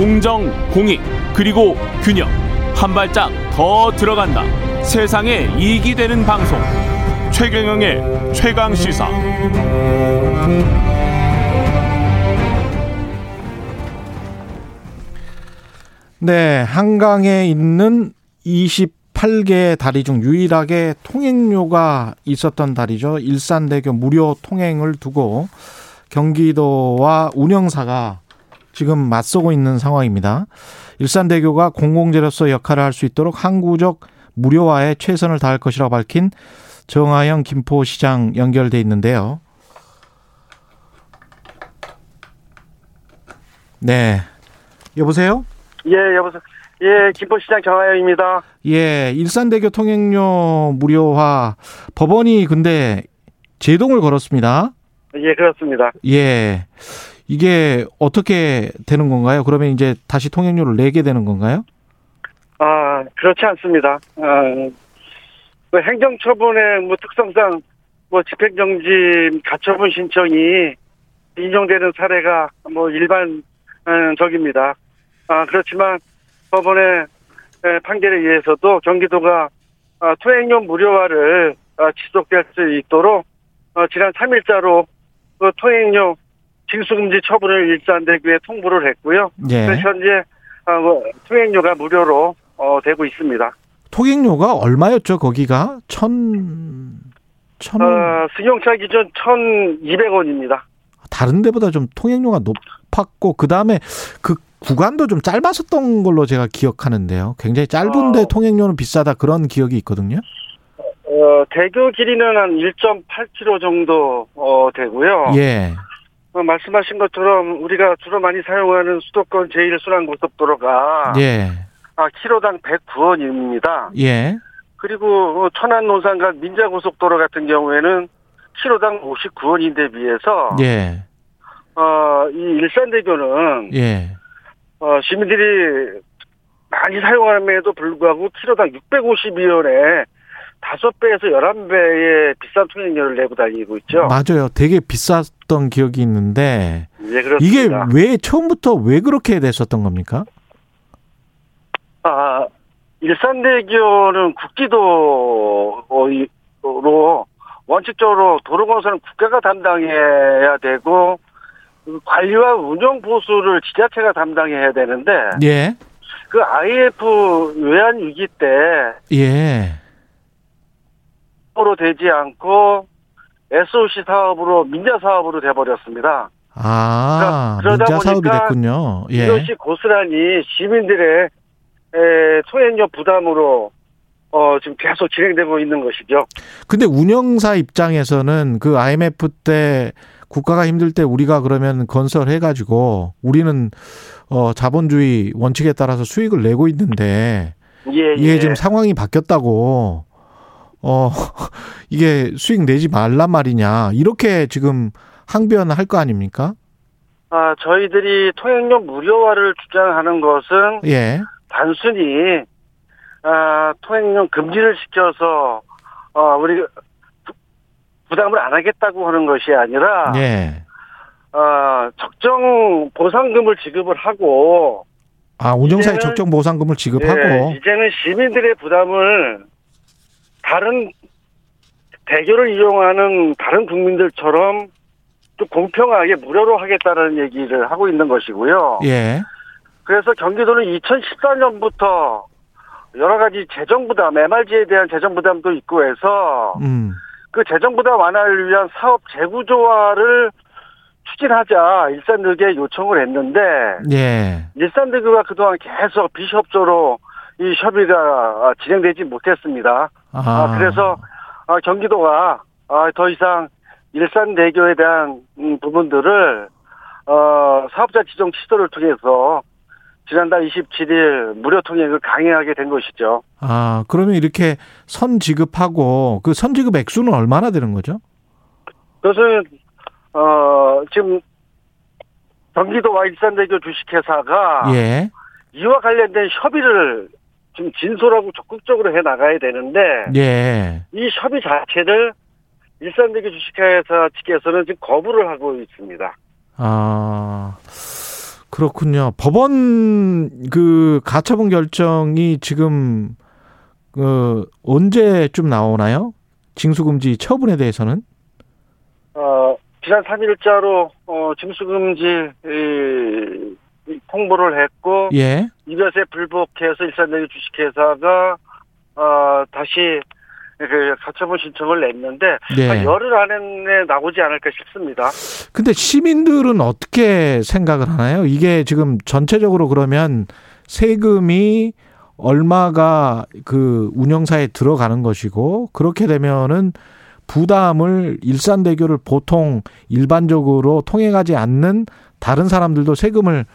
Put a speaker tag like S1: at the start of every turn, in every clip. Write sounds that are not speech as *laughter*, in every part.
S1: 공정, 공익, 그리고 균형. 한 발짝 더 들어간다. 세상에 이익이 되는 방송. 최경영의 최강 시사.
S2: 네, 한강에 있는 28개 다리 중 유일하게 통행료가 있었던 다리죠. 일산대교 무료 통행을 두고 경기도와 운영사가 지금 맞서고 있는 상황입니다. 일산대교가 공공재로서 역할을 할 수 있도록 항구적 무료화에 최선을 다할 것이라고 밝힌 정하영 김포시장 연결돼 있는데요. 네. 여보세요?
S3: 예, 여보세요. 예, 김포시장 정하영입니다.
S2: 예, 일산대교 통행료 무료화 법원이 근데 제동을 걸었습니다.
S3: 예, 그렇습니다.
S2: 예. 이게 어떻게 되는 건가요? 그러면 이제 다시 통행료를 내게 되는 건가요?
S3: 아, 그렇지 않습니다. 아, 뭐 행정처분의 뭐 특성상 뭐 집행정지 가처분 신청이 인용되는 사례가 뭐 일반적입니다. 아, 그렇지만 법원의 판결에 의해서도 경기도가 아, 통행료 무료화를 아, 지속될 수 있도록 어, 지난 3일자로 그 통행료 징수금지 처분을 일산 대교에 통보를 했고요.
S2: 예.
S3: 현재 아, 뭐, 통행료가 무료로 어, 되고 있습니다.
S2: 통행료가 얼마였죠, 거기가? 천, 천,
S3: 어, 승용차 기준 1,200원입니다.
S2: 다른 데보다 좀 통행료가 높았고, 그 다음에 그 구간도 좀 짧았었던 걸로 제가 기억하는데요. 굉장히 짧은데
S3: 어.
S2: 통행료는 비싸다 그런 기억이 있거든요.
S3: 어, 대교 길이는 한 1.8km 정도 어, 되고요.
S2: 예.
S3: 어, 말씀하신 것처럼 우리가 주로 많이 사용하는 수도권 제1순환고속도로가
S2: 예.
S3: 아, 키로당 109원입니다.
S2: 예.
S3: 그리고 어, 천안 논산간 민자고속도로 같은 경우에는 키로당 59원인데 비해서
S2: 예.
S3: 어, 이 일산대교는
S2: 예.
S3: 어, 시민들이 많이 사용함에도 불구하고 키로당 652원에 다섯 배에서 11배의 비싼 통행료를 내고 다니고 있죠.
S2: 맞아요. 되게 비쌌던 기억이 있는데,
S3: 예, 그렇습니다.
S2: 이게 왜, 처음부터 왜 그렇게 됐었던 겁니까?
S3: 아, 일산대교는 국기도로 원칙적으로 도로공사는 국가가 담당해야 되고 그 관리와 운영 보수를 지자체가 담당해야 되는데
S2: 예.
S3: 그 IF 외환 위기 때
S2: 예.
S3: 으로 되지 않고 SOC 사업으로 민자 사업으로 돼버렸습니다.
S2: 아,
S3: 그러다
S2: 민자 사업이 됐군요. 예.
S3: 이것이 고스란히 시민들의 에, 통행료 부담으로 어, 지금 계속 진행되고 있는 것이죠.
S2: 근데 운영사 입장에서는 그 IMF 때 국가가 힘들 때 우리가 그러면 건설해가지고 우리는 어, 자본주의 원칙에 따라서 수익을 내고 있는데
S3: 예,
S2: 이게
S3: 예.
S2: 지금 상황이 바뀌었다고 어 *laughs* 이게 수익 내지 말란 말이냐 이렇게 지금 항변할 거 아닙니까?
S3: 아, 저희들이 통행료 무료화를 주장하는 것은
S2: 예,
S3: 단순히 아, 통행료 금지를 시켜서 어, 우리 부- 부담을 안 하겠다고 하는 것이 아니라
S2: 예.
S3: 어, 적정 보상금을 지급을 하고
S2: 아 운영사에 적정 보상금을 지급하고
S3: 예, 이제는 시민들의 부담을 다른 대교를 이용하는 다른 국민들처럼 좀 공평하게 무료로 하겠다는 얘기를 하고 있는 것이고요.
S2: 예,
S3: 그래서 경기도는 2014년부터 여러 가지 재정 부담, MRG에 대한 재정 부담도 있고 해서
S2: 음,
S3: 그 재정 부담 완화를 위한 사업 재구조화를 추진하자 일산대교에 요청을 했는데
S2: 예,
S3: 일산대교가 그동안 계속 비협조로 이 협의가 진행되지 못했습니다.
S2: 아,
S3: 아, 그래서 아, 경기도가 아, 더 이상 일산대교에 대한 음, 부분들을 어, 사업자 지정 시도를 통해서 지난달 27일 무료 통행을 강행하게 된 것이죠.
S2: 아 그러면 이렇게 선 지급하고 그 선 지급 액수는 얼마나 되는 거죠?
S3: 그것은 어, 지금 경기도와 일산대교 주식회사가
S2: 예,
S3: 이와 관련된 협의를 좀 진솔하고 적극적으로 해 나가야 되는데
S2: 예,
S3: 이 협의 자체를 일산대교 주식회사 측에서는 지금 거부를 하고 있습니다.
S2: 아 그렇군요. 법원 그 가처분 결정이 지금 그 언제쯤 나오나요? 징수금지 처분에 대해서는?
S3: 어, 지난 3일자로 어, 징수금지 이, 이 통보를 했고
S2: 예.
S3: 이것에 불복해서 일산대교 주식회사가 어, 다시 그 가처분 신청을 냈는데
S2: 네.
S3: 한 열흘 안에 나오지 않을까 싶습니다.
S2: 근데 시민들은 어떻게 생각을 하나요? 이게 지금 전체적으로 그러면 세금이 얼마가 그 운영사에 들어가는 것이고 그렇게 되면은 부담을 일산대교를 보통 일반적으로 통행하지 않는 다른 사람들도 세금을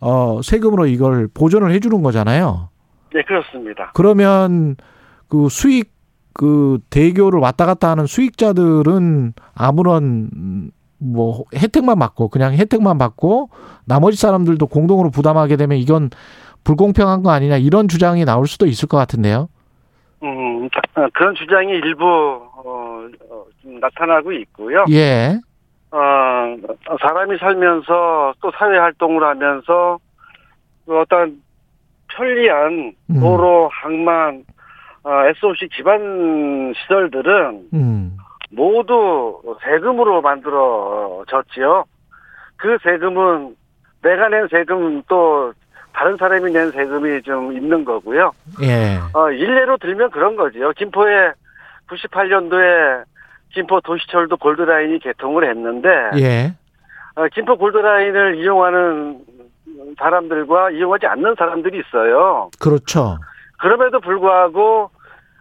S2: 어 세금으로 이걸 보존을 해주는 거잖아요.
S3: 네 그렇습니다.
S2: 그러면 그 수익 그 대교를 왔다 갔다 하는 수익자들은 아무런 뭐 혜택만 받고 그냥 혜택만 받고 나머지 사람들도 공동으로 부담하게 되면 이건 불공평한 거 아니냐 이런 주장이 나올 수도 있을 것 같은데요.
S3: 음 어, 그런 주장이 일부 어, 어, 좀 나타나고 있고요.
S2: 예.
S3: 어, 사람이 살면서 또 사회 활동을 하면서 그 어떤 편리한
S2: 음.
S3: 도로, 항만, 어, SOC 기반 시설들은
S2: 음.
S3: 모두 세금으로 만들어졌지요. 그 세금은 내가 낸 세금 또 다른 사람이 낸 세금이 좀 있는 거고요.
S2: 예.
S3: 어, 일례로 들면 그런 거지요. 김포에 98년도에 김포 도시철도 골드라인이 개통을 했는데
S2: 예.
S3: 어, 김포 골드라인을 이용하는 사람들과 이용하지 않는 사람들이 있어요.
S2: 그렇죠.
S3: 그럼에도 불구하고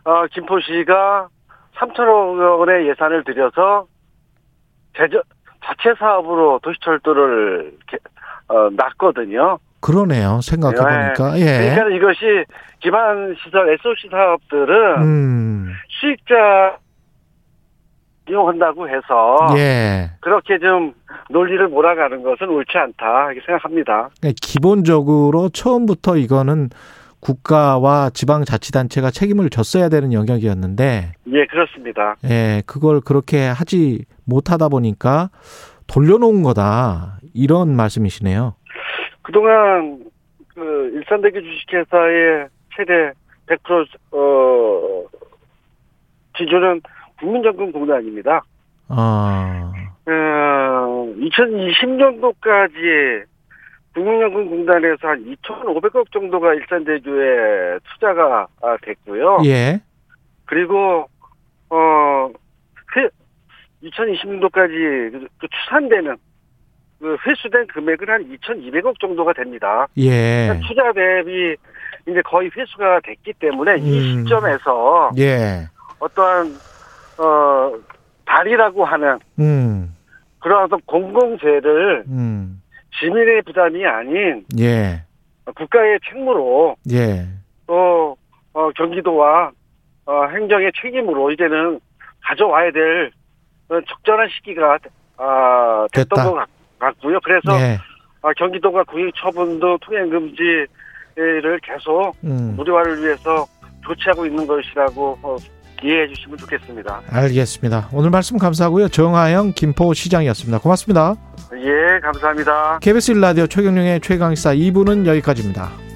S3: 어, 김포시가 3천억 원의 예산을 들여서 제저, 자체 사업으로 도시철도를 개- 어, 놨거든요.
S2: 그러네요. 생각해 보니까. 예.
S3: 그러니까 이것이 기반 시설 SOC 사업들은
S2: 음.
S3: 수익자 이용한다고 해서
S2: 예.
S3: 그렇게 좀 논리를 몰아가는 것은 옳지 않다 이렇게 생각합니다.
S2: 그러니까 기본적으로 처음부터 이거는 국가와 지방자치단체가 책임을 졌어야 되는 영역이었는데,
S3: 예, 그렇습니다.
S2: 예, 그걸 그렇게 하지 못하다 보니까 돌려놓은 거다. 이런 말씀이시네요.
S3: 그동안 그 일산대교 주식회사의 최대 100% 어, 지주는 국민연금공단입니다.
S2: 아,
S3: 어, 2020년도까지 국민연금공단에서 한 2,500억 정도가 일산대교에 투자가 아, 됐고요.
S2: 예,
S3: 그리고 어 회, 2020년도까지 그 추산되는 그 회수된 금액은 한 2,200억 정도가 됩니다.
S2: 예,
S3: 그러니까 투자 대비 이제 거의 회수가 됐기 때문에 이
S2: 음.
S3: 시점에서
S2: 예,
S3: 어떠한 어 발이라고 하는
S2: 음,
S3: 그런 어떤 공공재를
S2: 음,
S3: 시민의 부담이 아닌
S2: 예,
S3: 국가의 책무로
S2: 예,
S3: 또 어, 경기도와 어, 행정의 책임으로 이제는 가져와야 될 어, 적절한 시기가 아, 됐던
S2: 됐다.
S3: 것 같, 같고요. 그래서
S2: 예,
S3: 아, 경기도가 구입 처분도 통행 금지를 계속
S2: 음,
S3: 무료화를 위해서 조치하고 있는 것이라고 어, 이해해 주시면 좋겠습니다.
S2: 알겠습니다. 오늘 말씀 감사하고요. 정하영 김포시장이었습니다. 고맙습니다.
S3: 예, 감사합니다.
S2: KBS 1라디오 최경영의 최강시사 2부는 여기까지입니다.